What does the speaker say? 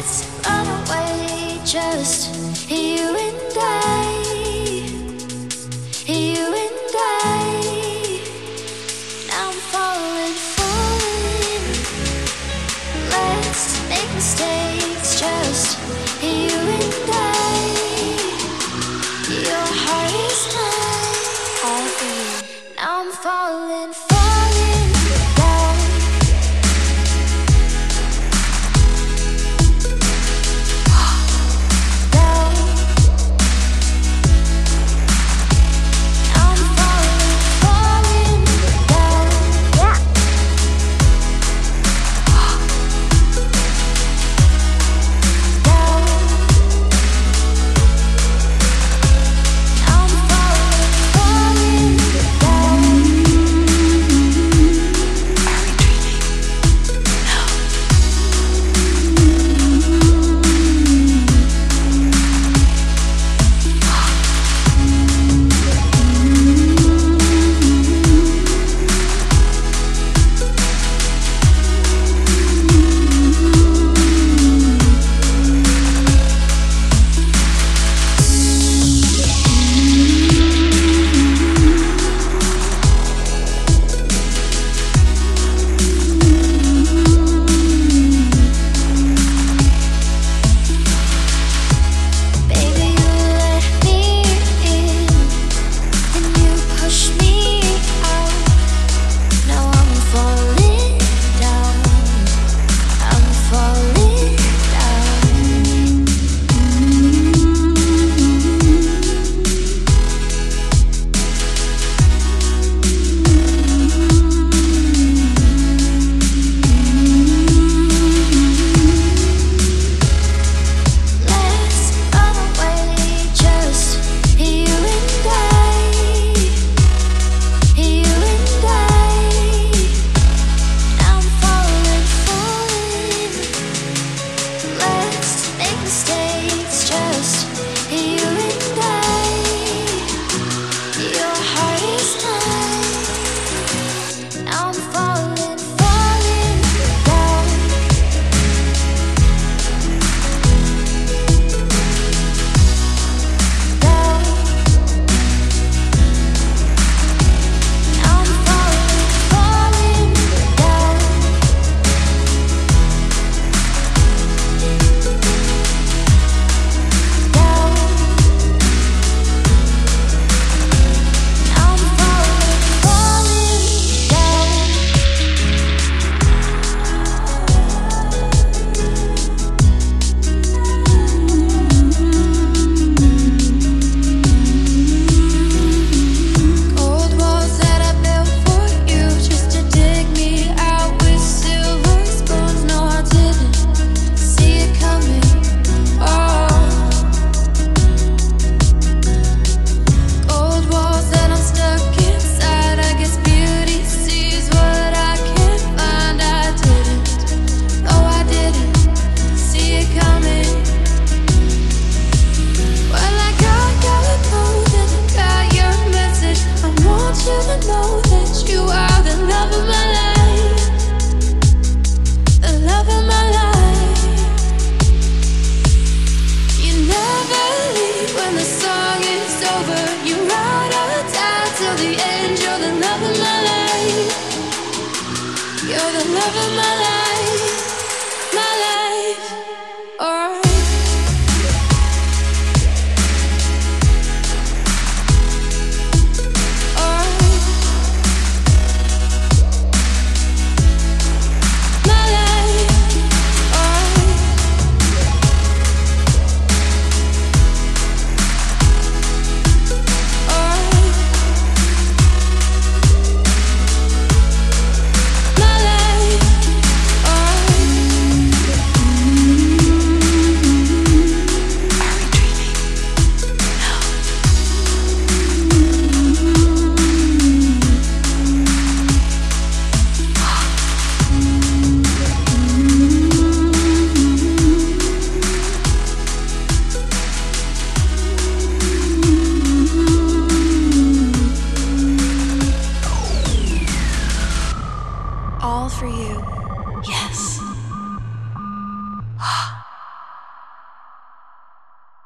Let's run away, just you and I. you to know